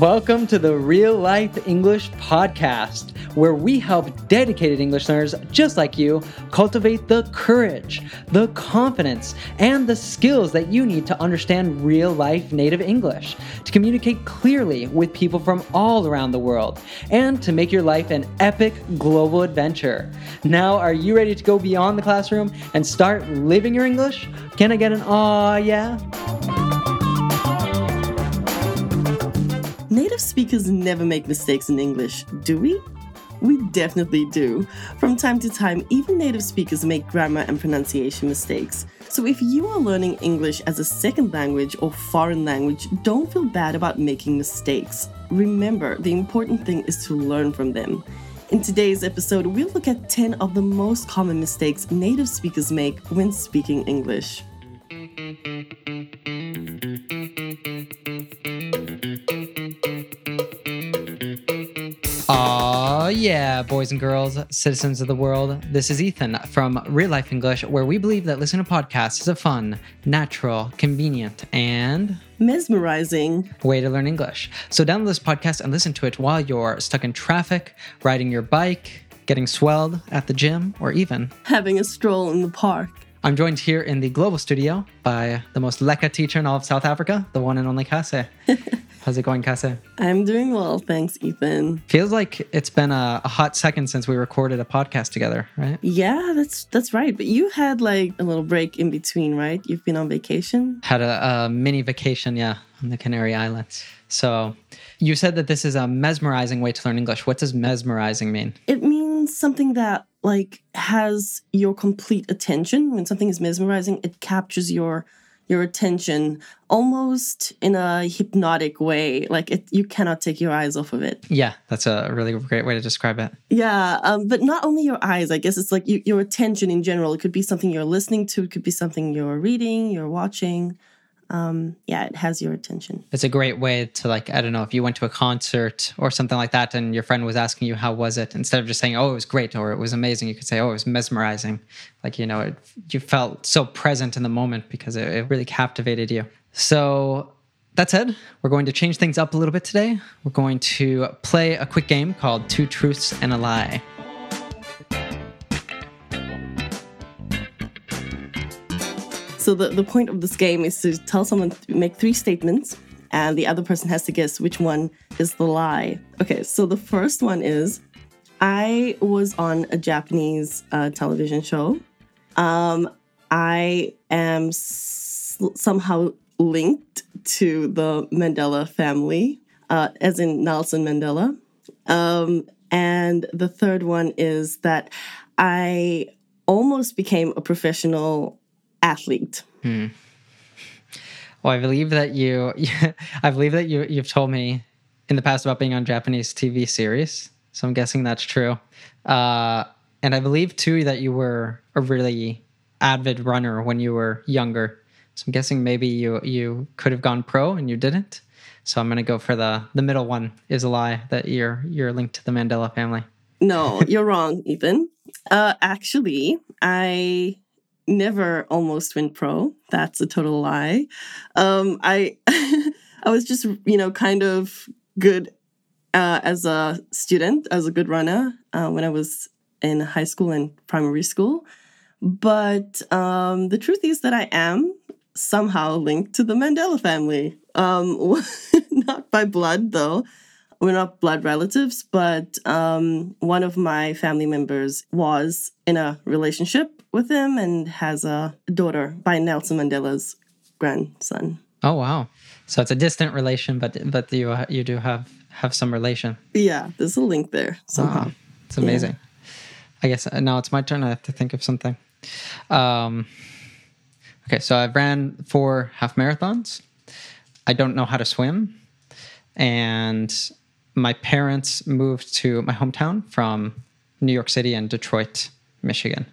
Welcome to the Real Life English Podcast, where we help dedicated English learners just like you cultivate the courage, the confidence, and the skills that you need to understand real life native English, to communicate clearly with people from all around the world, and to make your life an epic global adventure. Now, are you ready to go beyond the classroom and start living your English? Can I get an aw, yeah? Native speakers never make mistakes in English, do we? We definitely do. From time to time, even native speakers make grammar and pronunciation mistakes. So if you are learning English as a second language or foreign language, don't feel bad about making mistakes. Remember, the important thing is to learn from them. In today's episode, we'll look at 10 of the most common mistakes native speakers make when speaking English. Yeah, boys and girls, citizens of the world. This is Ethan from Real Life English, where we believe that listening to podcasts is a fun, natural, convenient, and Mesmerizing. way to learn English. So download this podcast and listen to it while you're stuck in traffic, riding your bike, getting swelled at the gym, or even. Having a stroll in the park. I'm joined here in the global studio by the most lekker teacher in all of South Africa, the one and only Cassie. How's it going, Cassie? I'm doing well, thanks, Ethan. Feels like it's been a, a hot second since we recorded a podcast together, right? Yeah, that's that's right. But you had like a little break in between, right? You've been on vacation. Had a, a mini vacation, yeah, on the Canary Islands. So you said that this is a mesmerizing way to learn English. What does mesmerizing mean? It means something that like has your complete attention. When something is mesmerizing, it captures your your attention almost in a hypnotic way. Like it, you cannot take your eyes off of it. Yeah, that's a really great way to describe it. Yeah, um, but not only your eyes. I guess it's like you, your attention in general. It could be something you're listening to. It could be something you're reading, you're watching. Um, yeah, it has your attention. It's a great way to like I don't know if you went to a concert or something like that and your friend was asking you how was it instead of just saying oh it was great or it was amazing you could say oh it was mesmerizing like you know it, you felt so present in the moment because it, it really captivated you. So that said, we're going to change things up a little bit today. We're going to play a quick game called Two Truths and a Lie. So the, the point of this game is to tell someone to make three statements and the other person has to guess which one is the lie. Okay, so the first one is I was on a Japanese uh, television show. Um, I am somehow linked to the Mandela family, uh, as in Nelson Mandela. Um, and the third one is that I almost became a professional athlete. Well, I believe that you, I believe that you, you've told me in the past about being on Japanese TV series. So I'm guessing that's true. Uh, and I believe too that you were a really avid runner when you were younger. So I'm guessing maybe you you could have gone pro and you didn't. So I'm gonna go for the the middle one is a lie that you're you're linked to the Mandela family. No, you're wrong, Ethan. Uh, actually, I never almost went pro. That's a total lie. Um, I I was just you know kind of good uh, as a student, as a good runner uh, when I was in high school and primary school. But um, the truth is that I am somehow linked to the Mandela family. Um, not by blood, though. We're not blood relatives, but um, one of my family members was in a relationship with him and has a daughter by Nelson Mandela's grandson. Oh wow! So it's a distant relation, but but you you do have have some relation. Yeah, there's a link there somehow. Wow, it's amazing. I guess uh, now it's my turn. I have to think of something. Um, okay, so I've ran four half marathons. I don't know how to swim, and my parents moved to my hometown from New York City and Detroit, Michigan.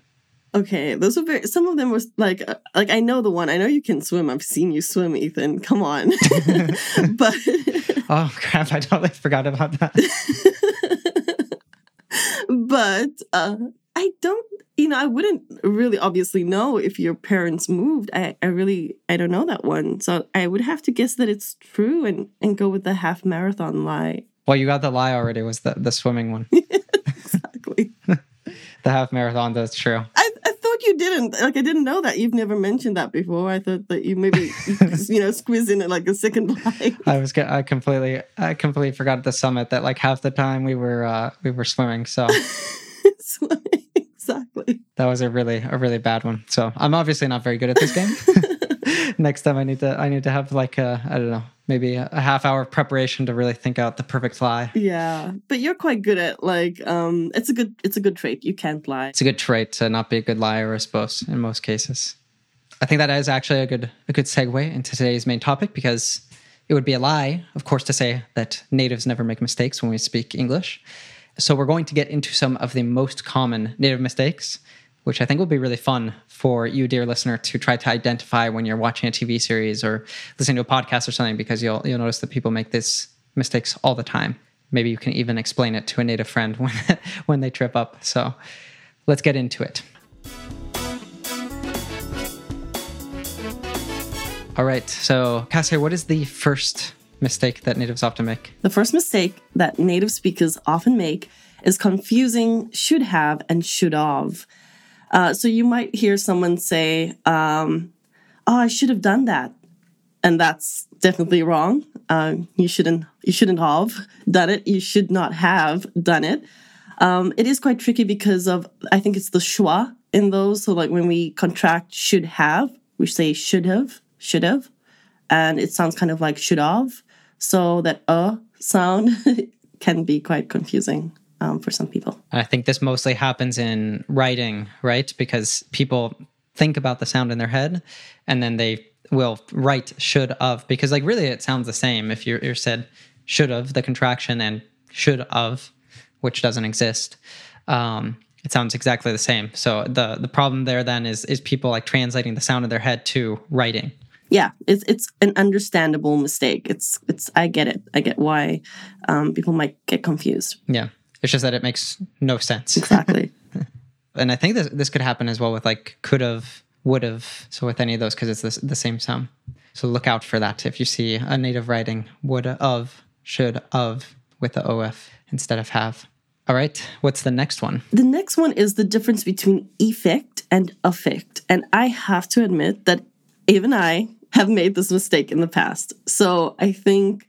Okay, those were very. Some of them were like, uh, like I know the one. I know you can swim. I've seen you swim, Ethan. Come on, but Oh crap! I totally forgot about that. but uh, I don't. you know, I wouldn't really obviously know if your parents moved. I, I really, I don't know that one. So I would have to guess that it's true and, and go with the half marathon lie. Well, you got the lie already. Was the the swimming one? exactly. the half marathon. That's true. I, You didn't. Like I didn't know that. You've never mentioned that before. I thought that you maybe you know squeeze in it like a second lie. I was I completely I completely forgot at the summit that like half the time we were uh we were swimming. So exactly. That was a really a really bad one. So I'm obviously not very good at this game. Next time I need to I need to have like a I don't know maybe a, a half hour of preparation to really think out the perfect lie. Yeah, but you're quite good at like um it's a good it's a good trait. You can't lie. It's a good trait to not be a good liar, I suppose, in most cases. I think that is actually a good a good segue into today's main topic because it would be a lie, of course, to say that natives never make mistakes when we speak English. So we're going to get into some of the most common native mistakes, which I think will be really fun for you, dear listener, to try to identify when you're watching a TV series or listening to a podcast or something, because you'll you'll notice that people make these mistakes all the time. Maybe you can even explain it to a native friend when when they trip up. So let's get into it. All right. So, Cassie, what is the first mistake that natives often make? The first mistake that native speakers often make is confusing should have and should have. Uh, so you might hear someone say, um, "Oh, I should have done that," and that's definitely wrong. Uh, you shouldn't. You shouldn't have done it. You should not have done it. Um, it is quite tricky because of I think it's the schwa in those. So like when we contract should have, we say should have, should have, and it sounds kind of like should have. So that uh sound can be quite confusing um, for some people. I think this mostly happens in writing, right? Because people think about the sound in their head and then they will write should of because like really it sounds the same if you're, you're said should of the contraction and should of which doesn't exist um, it sounds exactly the same so the the problem there then is is people like translating the sound in their head to writing yeah, it's it's an understandable mistake. It's it's I get it. I get why um, people might get confused. Yeah, it's just that it makes no sense. Exactly. and I think this this could happen as well with like could have, would have. So with any of those, because it's the, the same sound. So look out for that if you see a native writing would of, should of with the of instead of have. All right, what's the next one? The next one is the difference between effect and affect. And I have to admit that even I have made this mistake in the past. So I think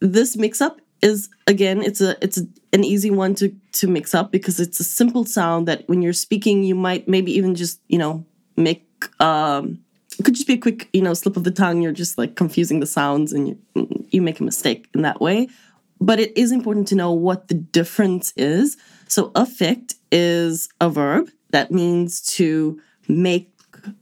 this mix up is again it's a it's a, an easy one to to mix up because it's a simple sound that when you're speaking you might maybe even just you know make um it could just be a quick you know slip of the tongue. You're just like confusing the sounds and you, you make a mistake in that way. But it is important to know what the difference is. So affect is a verb. That means to make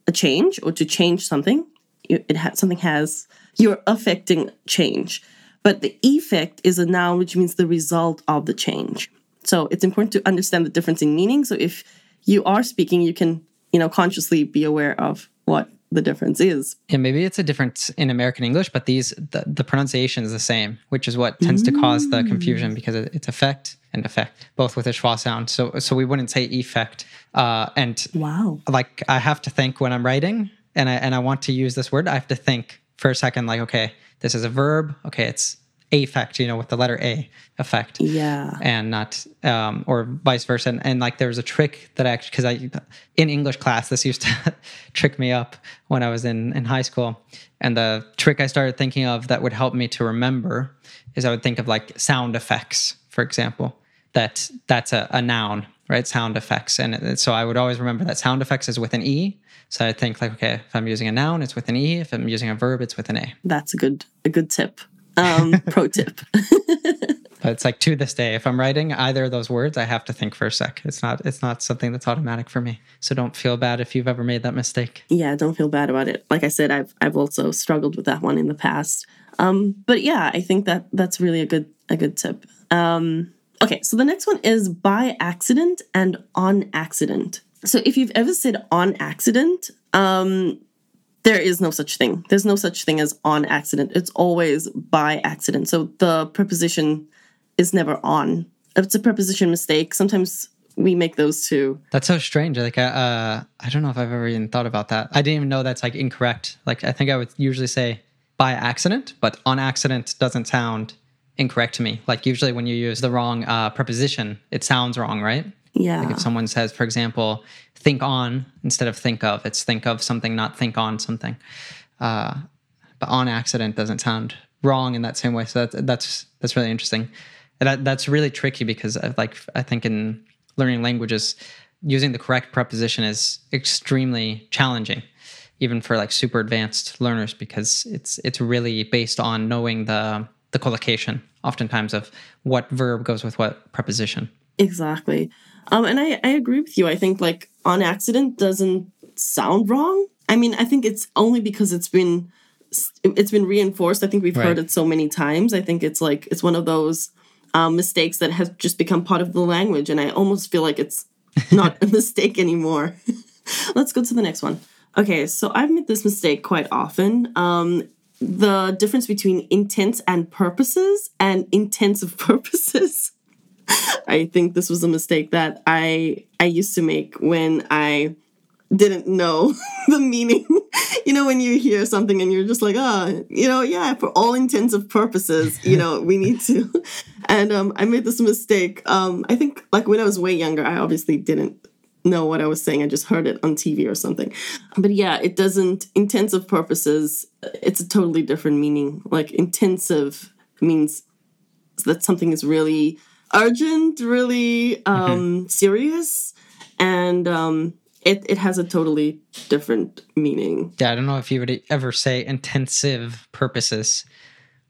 a change or to change something. It has something has you're affecting change but the effect is a noun which means the result of the change. So it's important to understand the difference in meaning. So if you are speaking you can you know consciously be aware of what the difference is. Yeah maybe it's a difference in american english but these the, the pronunciation is the same which is what tends mm. to cause the confusion because it's effect and effect both with a schwa sound. So so we wouldn't say effect uh and wow. like i have to think when i'm writing and I and I want to use this word, I have to think for a second, like, okay, this is a verb. Okay, it's affect, you know, with the letter A, effect. Yeah. And not, um, or vice versa. And, and like, there was a trick that I actually, because I, in English class, this used to trick me up when I was in, in high school. And the trick I started thinking of that would help me to remember is I would think of like sound effects, for example, that that's a, a noun, right? Sound effects. And so I would always remember that sound effects is with an E so I think like, okay, if I'm using a noun, it's with an E. If I'm using a verb, it's with an A. That's a good a good tip. Um, pro tip. but it's like to this day, if I'm writing either of those words, I have to think for a sec. It's not it's not something that's automatic for me. So don't feel bad if you've ever made that mistake. Yeah, don't feel bad about it. Like I said, I've I've also struggled with that one in the past. Um, but yeah, I think that that's really a good a good tip. Um, okay, so the next one is by accident and on accident. So if you've ever said on accident, um, there is no such thing. There's no such thing as on accident. It's always by accident. So the preposition is never on. It's a preposition mistake. Sometimes we make those too. That's so strange. Like, uh, I don't know if I've ever even thought about that. I didn't even know that's like incorrect. Like, I think I would usually say by accident, but on accident doesn't sound incorrect to me. Like, usually when you use the wrong uh, preposition, it sounds wrong, right? Yeah. Like if someone says, for example, think on instead of think of, it's think of something, not think on something. Uh, but on accident doesn't sound wrong in that same way. So that's that's that's really interesting. And that, that's really tricky because I, like I think in learning languages, using the correct preposition is extremely challenging, even for like super advanced learners because it's it's really based on knowing the the collocation, oftentimes of what verb goes with what preposition. Exactly. Um, and I, I agree with you. I think like on accident doesn't sound wrong. I mean, I think it's only because it's been it's been reinforced. I think we've Right. heard it so many times. I think it's like it's one of those um, mistakes that has just become part of the language, and I almost feel like it's not a mistake anymore. Let's go to the next one. Okay, so I've made this mistake quite often. Um, the difference between intents and purposes and intensive purposes. I think this was a mistake that I I used to make when I didn't know the meaning. you know, when you hear something and you're just like, oh, you know, yeah, for all intensive purposes, you know, we need to. And um, I made this mistake. Um, I think like when I was way younger, I obviously didn't know what I was saying. I just heard it on TV or something. But yeah, it doesn't intensive purposes. It's a totally different meaning. Like intensive means that something is really urgent, really um, serious, and um, it it has a totally different meaning. Yeah, I don't know if you would ever say intensive purposes,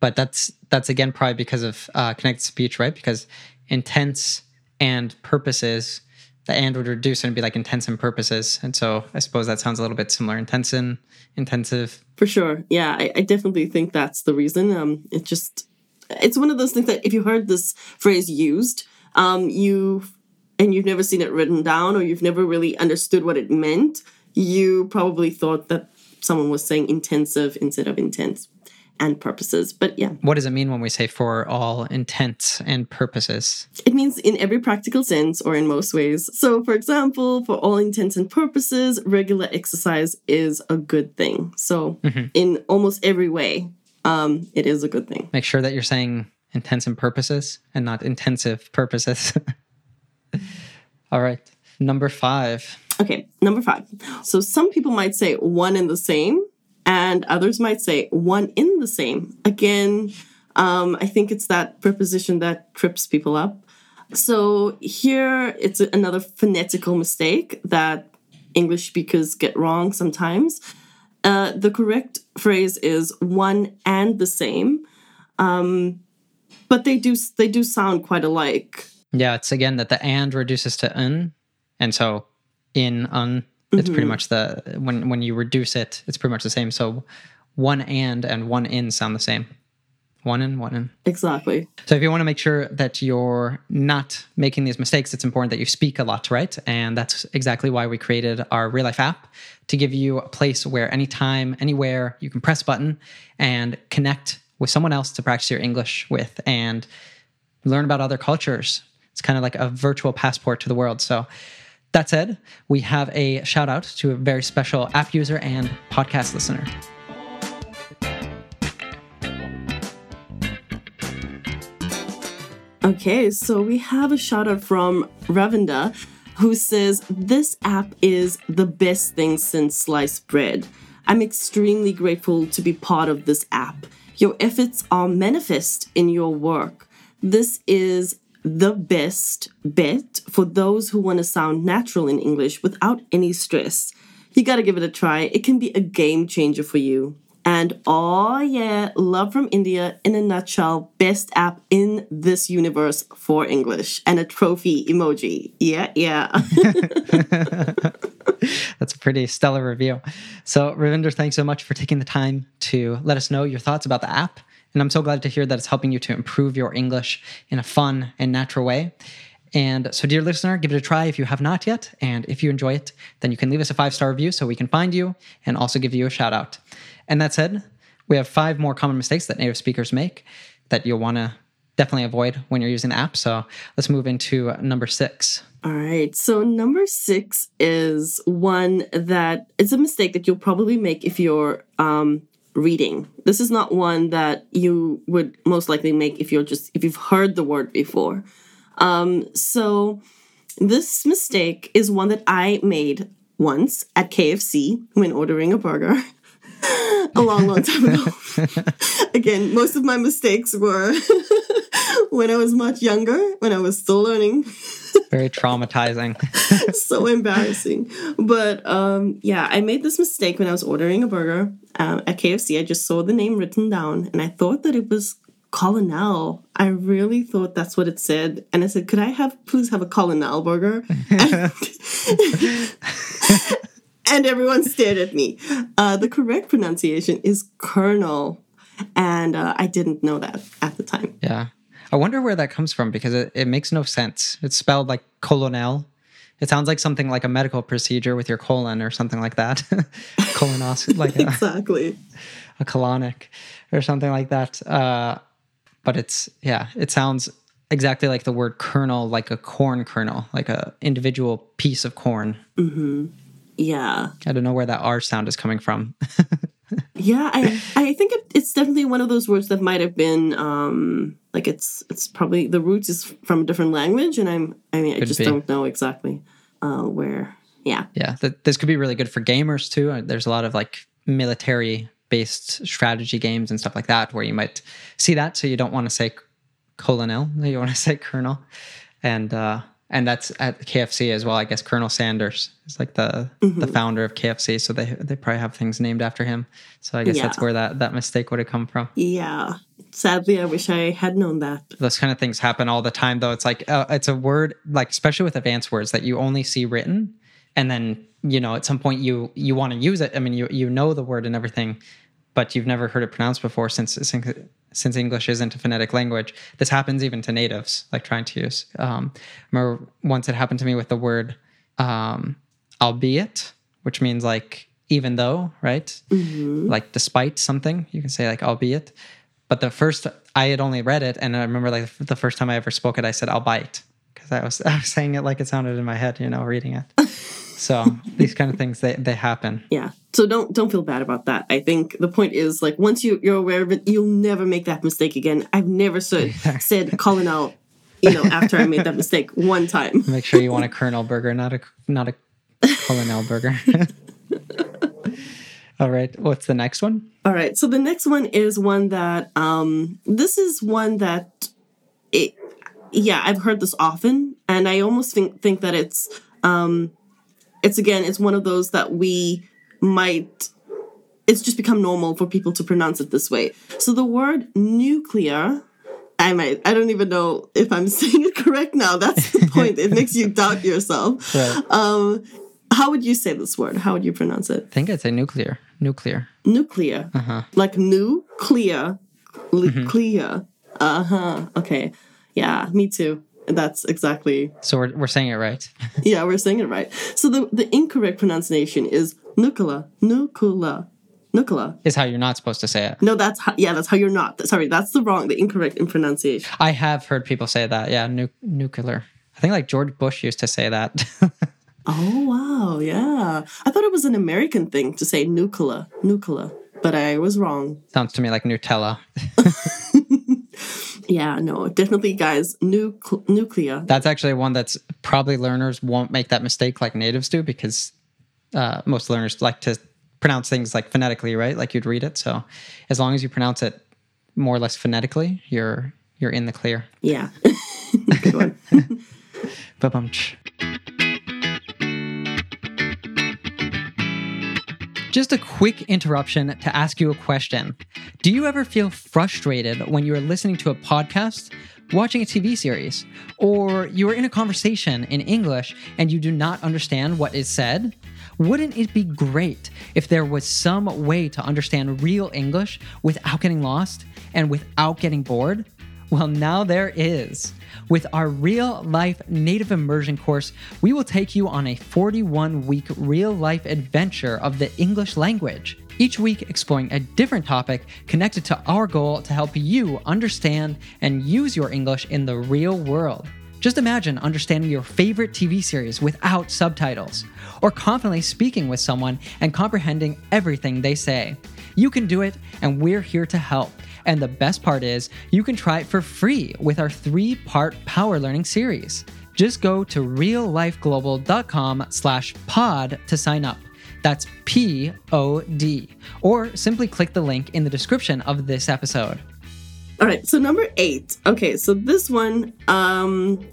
but that's that's again probably because of uh, connected speech, right? Because intense and purposes, the and would reduce and be like intense and purposes, and so I suppose that sounds a little bit similar. Intense and intensive. For sure. Yeah, I, I definitely think that's the reason. Um, it just it's one of those things that if you heard this phrase used, um, you and you've never seen it written down or you've never really understood what it meant, you probably thought that someone was saying intensive instead of intense and purposes. But yeah, What does it mean when we say for all intents and purposes? it means in every practical sense or in most ways. So, for example, for all intents and purposes, regular exercise is a good thing. So, in almost every way, um, it is a good thing. Make sure that you're saying intents and purposes and not intensive purposes. all right, number five. Okay, number five. So some people might say one in the same, and others might say one in the same. Again, um, I think it's that preposition that trips people up. So here it's another phonetical mistake that English speakers get wrong sometimes. Uh, the correct phrase is one and the same, um, but they do they do sound quite alike. Yeah, it's again that the and reduces to un, and so in un. It's pretty much the when when you reduce it, it's pretty much the same. So one and and one in sound the same. One in, one in. Exactly. So if you want to make sure that you're not making these mistakes, it's important that you speak a lot, right? And that's exactly why we created our real life app to give you a place where anytime, anywhere, you can press a button and connect with someone else to practice your English with and learn about other cultures. It's kind of like a virtual passport to the world. So that said, we have a shout out to a very special app user and podcast listener. Okay, so we have a shout out from Ravinder who says, This app is the best thing since sliced bread. I'm extremely grateful to be part of this app. Your efforts are manifest in your work. This is the best bet for those who want to sound natural in English without any stress. You got to give it a try. It can be a game changer for you. And oh yeah, love from India in a nutshell, best app in this universe for English and a trophy emoji. Yeah, yeah. That's a pretty stellar review. So, Ravinder, thanks so much for taking the time to let us know your thoughts about the app. And I'm so glad to hear that it's helping you to improve your English in a fun and natural way. And so, dear listener, give it a try if you have not yet. And if you enjoy it, then you can leave us a five star review so we can find you and also give you a shout out. And that said, we have five more common mistakes that native speakers make that you'll want to definitely avoid when you're using the app. So let's move into number six. All right. So number six is one that it's a mistake that you'll probably make if you're um, reading. This is not one that you would most likely make if you're just if you've heard the word before. Um, so this mistake is one that I made once at KFC when ordering a burger. a long, long time ago. Again, most of my mistakes were when I was much younger, when I was still learning. Very traumatizing. so embarrassing. But um, yeah, I made this mistake when I was ordering a burger um, at KFC. I just saw the name written down and I thought that it was Colonel. I really thought that's what it said. And I said, could I have, please have a Colonel burger? and, and everyone stared at me. Uh, the correct pronunciation is Colonel. And uh, I didn't know that at the time. Yeah. I wonder where that comes from because it, it makes no sense. It's spelled like colonel. It sounds like something like a medical procedure with your colon or something like that. Colonos, like a, exactly. a colonic or something like that. Uh, but it's, yeah, it sounds exactly like the word kernel, like a corn kernel, like a individual piece of corn. Mm-hmm. Yeah. I don't know where that R sound is coming from. yeah, I I think it, it's definitely one of those words that might have been um like it's it's probably the roots is from a different language, and I'm I mean I Could just be. don't know exactly uh where. Yeah. yeah, th- this could be really good for gamers too. Uh, There's a lot of like military based strategy games and stuff like that where you might see that. So you don't want to say colonel, you want to say colonel, and uh, and that's at KFC as well. I guess Colonel Sanders is like the the founder of KFC, so they they probably have things named after him. So I guess that's where that that mistake would have come from. Yeah. Sadly, I wish I had known that. those kind of things happen all the time though it's like uh, it's a word like especially with advanced words that you only see written and then you know at some point you you want to use it i mean you you know the word and everything but you've never heard it pronounced before since since, since english isn't a phonetic language this happens even to natives like trying to use um remember once it happened to me with the word um albeit which means like even though right like despite something you can say like albeit but the first I had only read it, and I remember like the first time I ever spoke it, I said albeit because I was I was saying it like it sounded in my head, you know, reading it. so these kind of things they they happen. Yeah. So don't don't feel bad about that. I think the point is like once you you're aware of it, you'll never make that mistake again. I've never said said colonel, you know, after I made that mistake one time. Make sure you want a Colonel burger, not a not a Colonel burger. All right, what's the next one? All right. So the next one is one that um this is one that it yeah, I've heard this often and I almost think think that it's um it's again it's one of those that we might it's just become normal for people to pronounce it this way. So the word nuclear I might I don't even know if I'm saying it correct now. That's the point. it makes you doubt yourself. Right. Um how would you say this word? How would you pronounce it? I think I'd say nuclear. Nuclear. nuclear Uh-huh. like new clear li- clear uh-huh okay yeah me too that's exactly So we're we're saying it right. yeah we're saying it right so the the incorrect pronunciation is nuclear nuclear nuclear Is how you're not supposed to say it. no that's how, yeah that's how you're not sorry that's the wrong the incorrect in pronunciation I have heard people say that. Yeah, nu- nuclear. I think like George Bush used to say that. oh wow yeah i thought it was an american thing to say nuclear nuclear but i was wrong Sounds to me like Nutella. yeah no definitely guys nucle- nuclear That's actually one that's probably learners won't make that mistake like natives do because uh, most learners like to pronounce things like phonetically, right? Like you'd read it. So as long as you pronounce it more or less phonetically, you're you're in the clear. yeah good one. Just a quick interruption to ask you a question. Do you ever feel frustrated when you are listening to a podcast, watching a TV series, or you are in a conversation in English and you do not understand what is said? Wouldn't it be great if there was some way to understand real English without getting lost and without getting bored? Well, now there is. With our real life native immersion course, we will take you on a 41 week real life adventure of the English language. each week exploring a different topic connected to our goal to help you understand and use your English in the real world. Just imagine understanding your favorite TV series without subtitles, or confidently speaking with someone and comprehending everything they say. You can do it, and we're here to help. And the best part is, you can try it for free with our three-part power learning series. Just go to reallifeglobal.com slash pod to sign up. That's P O D. Or simply click the link in the description of this episode. All right, so number eight. Okay, so this one, um,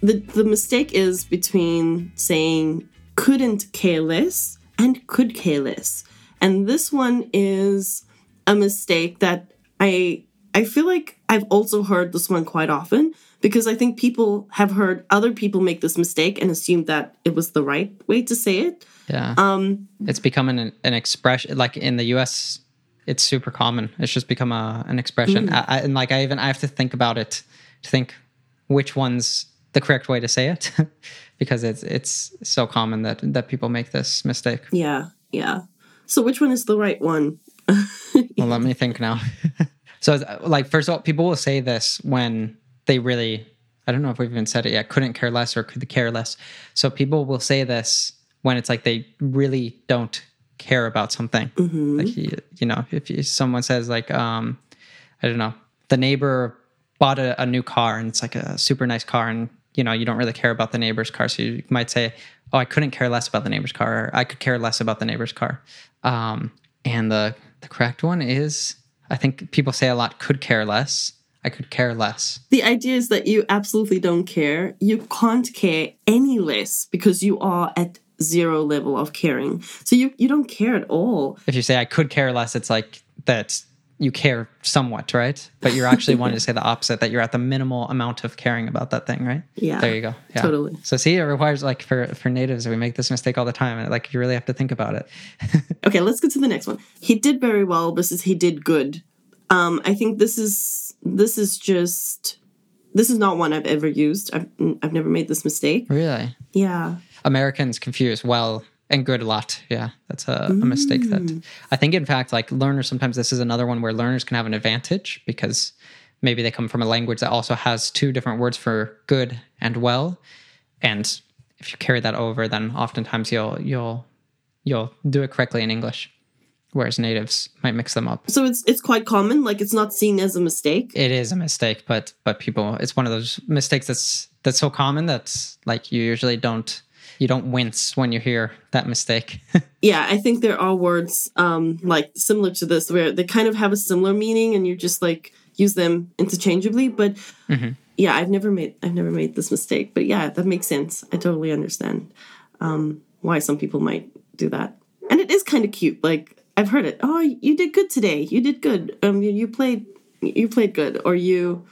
the the mistake is between saying couldn't care less and could care less, and this one is a mistake that I I feel like I've also heard this one quite often because I think people have heard other people make this mistake and assumed that it was the right way to say it. Yeah. Um, it's becoming an, an expression, like in the US, it's super common. It's just become a, an expression. Mm. I, I, and like I even, I have to think about it to think which one's the correct way to say it because it's, it's so common that, that people make this mistake. yeah, yeah. So which one is the right one? Well, let me think now. so, like, first of all, people will say this when they really, I don't know if we've even said it yet, couldn't care less or could care less. So, people will say this when it's like they really don't care about something. Like, you, you know, if you, someone says, like, um, I don't know, the neighbor bought a, a new car and it's like a super nice car and, you know, you don't really care about the neighbor's car. So, you might say, Oh, I couldn't care less about the neighbor's car, or I could care less about the neighbor's car. Um, and the the correct one is I think people say a lot could care less. I could care less. The idea is that you absolutely don't care. You can't care any less because you are at zero level of caring. So you you don't care at all. If you say I could care less, it's like that you care somewhat, right? But you're actually wanting to say the opposite, that you're at the minimal amount of caring about that thing, right? Yeah. There you go. Yeah. Totally. So see, it requires like for for natives, we make this mistake all the time, and like you really have to think about it. Okay, let's get to the next one. He did very well versus he did good. Um, I think this is this is just this is not one I've ever used. I've I've never made this mistake. really, Yeah. Americans confuse well and good a lot. Yeah, that's a, a mistake that I think, in fact, like learners, sometimes this is another one where learners can have an advantage because maybe they come from a language that also has two different words for good and well. And if you carry that over, then oftentimes you'll you'll you'll do it correctly in English, whereas natives might mix them up. So it's it's quite common. Like it's not seen as a mistake. It is a mistake, but but people, it's one of those mistakes that's that's so common that like you usually don't you don't wince when you hear that mistake. Yeah, I think there are words um like similar to this where they kind of have a similar meaning and you just like use them interchangeably. But yeah, I've never made I've never made this mistake. But yeah, that makes sense. I totally understand um why some people might do that. And it is kind of cute. Like I've heard it. Oh, you did good today. You did good. Um you, you played you played good or you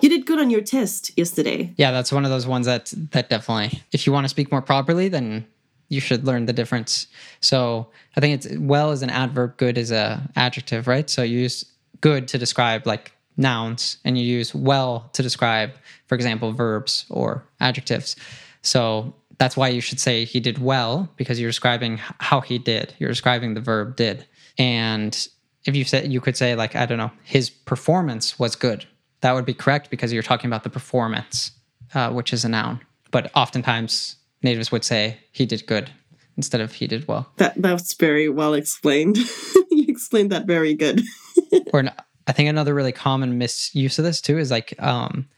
you did good on your test yesterday. Yeah, that's one of those ones that that definitely, if you want to speak more properly, then you should learn the difference. So I think it's well as an adverb, good is a adjective, right? So you use good to describe like nouns, and you use well to describe, for example, verbs or adjectives. So that's why you should say he did well because you're describing how he did. You're describing the verb did. And if you said you could say like I don't know, his performance was good. That would be correct because you're talking about the performance, uh, which is a noun. But oftentimes natives would say he did good instead of he did well. That that's very well explained. you explained that very good. or an, I think another really common misuse of this too is like um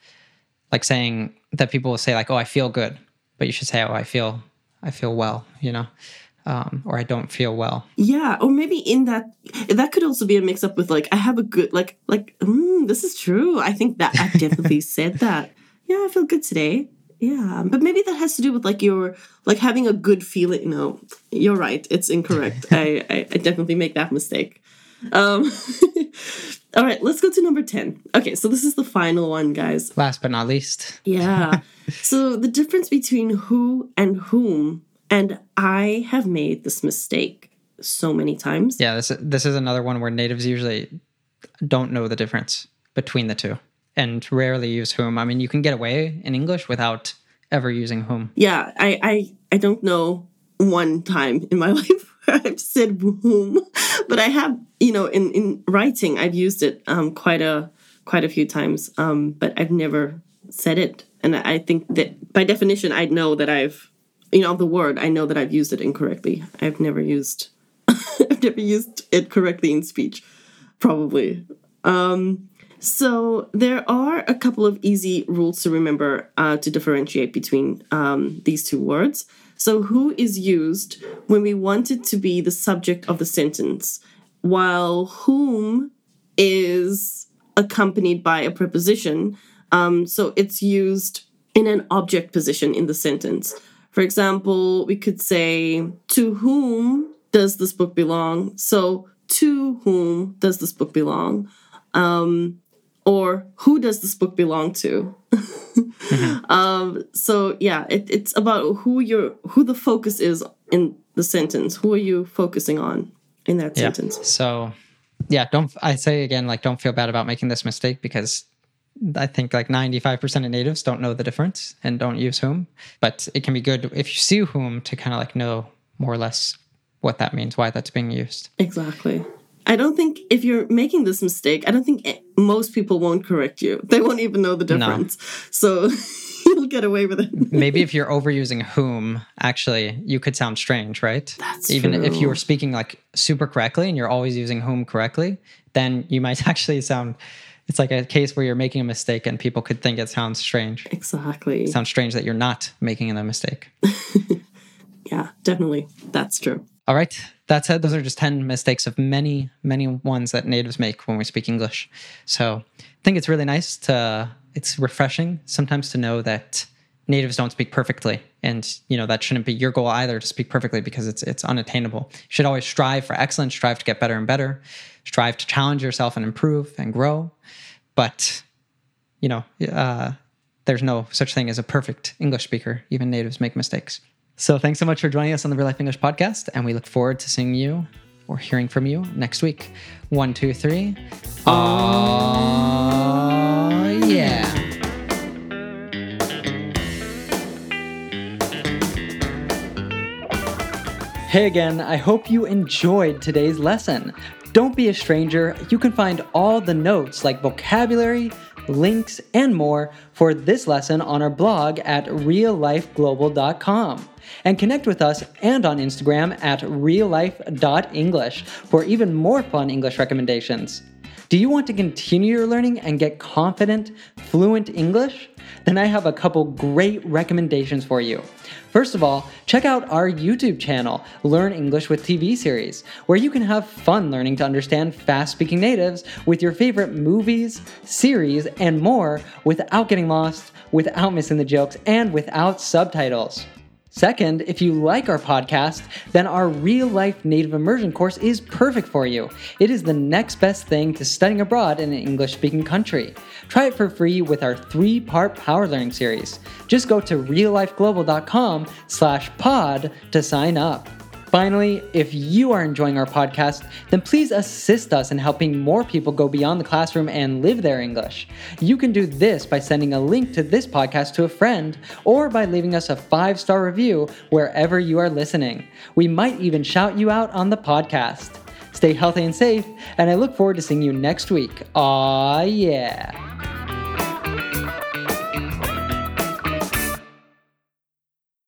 like saying that people will say like oh I feel good but you should say oh I feel I feel well you know um or I don't feel well Yeah, or maybe in that that could also be a mix up with like I have a good like like mm, this is true. I think that I've definitely said that. Yeah, I feel good today. Yeah, but maybe that has to do with like your like having a good feeling. No, you're right. It's incorrect. I, I I definitely make that mistake. Um, all right, let's go to number ten. Okay, so this is the final one, guys. last but not least Yeah. so the difference between who and whom, and I have made this mistake so many times. yeah this this is another one where natives usually don't know the difference between the two and rarely use whom I mean you can get away in English without ever using whom Yeah, I I I don't know one time in my life where I've said whom but I have, you know, in in writing, I've used it um, quite a quite a few times, um, but I've never said it. And I think that by definition, I know that I've, you know, the word. I know that I've used it incorrectly. I've never used, I've never used it correctly in speech, probably. Um, so there are a couple of easy rules to remember uh, to differentiate between um, these two words. So who is used when we want it to be the subject of the sentence, while whom is accompanied by a preposition. Um, so it's used in an object position in the sentence. For example, we could say, To whom does this book belong? So, to whom does this book belong? Um, or who does this book belong to? mm-hmm. um, so yeah, it, it's about who you're, who the focus is in the sentence. Who are you focusing on in that yeah. sentence? So yeah, don't I say again like don't feel bad about making this mistake because I think like 95% of natives don't know the difference and don't use whom, but it can be good if you see whom to kind of like know more or less what that means, why that's being used. Exactly. I don't think if you're making this mistake, I don't think most people won't correct you. They won't even know the difference. No. So you'll get away with it. Maybe if you're overusing whom, actually, you could sound strange, right? That's even true. if you were speaking like super correctly and you're always using whom correctly, then you might actually sound it's like a case where you're making a mistake and people could think it sounds strange. Exactly. It sounds strange that you're not making a mistake. yeah, definitely. That's true. All right. That said, those are just 10 mistakes of many, many ones that natives make when we speak English. So I think it's really nice to, it's refreshing sometimes to know that natives don't speak perfectly. And, you know, that shouldn't be your goal either to speak perfectly because it's, it's unattainable. You should always strive for excellence, strive to get better and better, strive to challenge yourself and improve and grow. But, you know, uh, there's no such thing as a perfect English speaker. Even natives make mistakes. So thanks so much for joining us on the Real Life English podcast, and we look forward to seeing you or hearing from you next week. One, two, three. Oh, yeah. Hey again, I hope you enjoyed today's lesson. Don't be a stranger. You can find all the notes like vocabulary, links, and more for this lesson on our blog at reallifeglobal.com. And connect with us and on Instagram at reallife.english for even more fun English recommendations. Do you want to continue your learning and get confident, fluent English? Then I have a couple great recommendations for you. First of all, check out our YouTube channel, Learn English with TV series, where you can have fun learning to understand fast speaking natives with your favorite movies, series, and more without getting lost, without missing the jokes, and without subtitles. Second, if you like our podcast, then our real life native immersion course is perfect for you. It is the next best thing to studying abroad in an English speaking country. Try it for free with our three part power learning series. Just go to reallifeglobal.com slash pod to sign up. Finally, if you are enjoying our podcast, then please assist us in helping more people go beyond the classroom and live their English. You can do this by sending a link to this podcast to a friend or by leaving us a five star review wherever you are listening. We might even shout you out on the podcast. Stay healthy and safe, and I look forward to seeing you next week. Aw, yeah.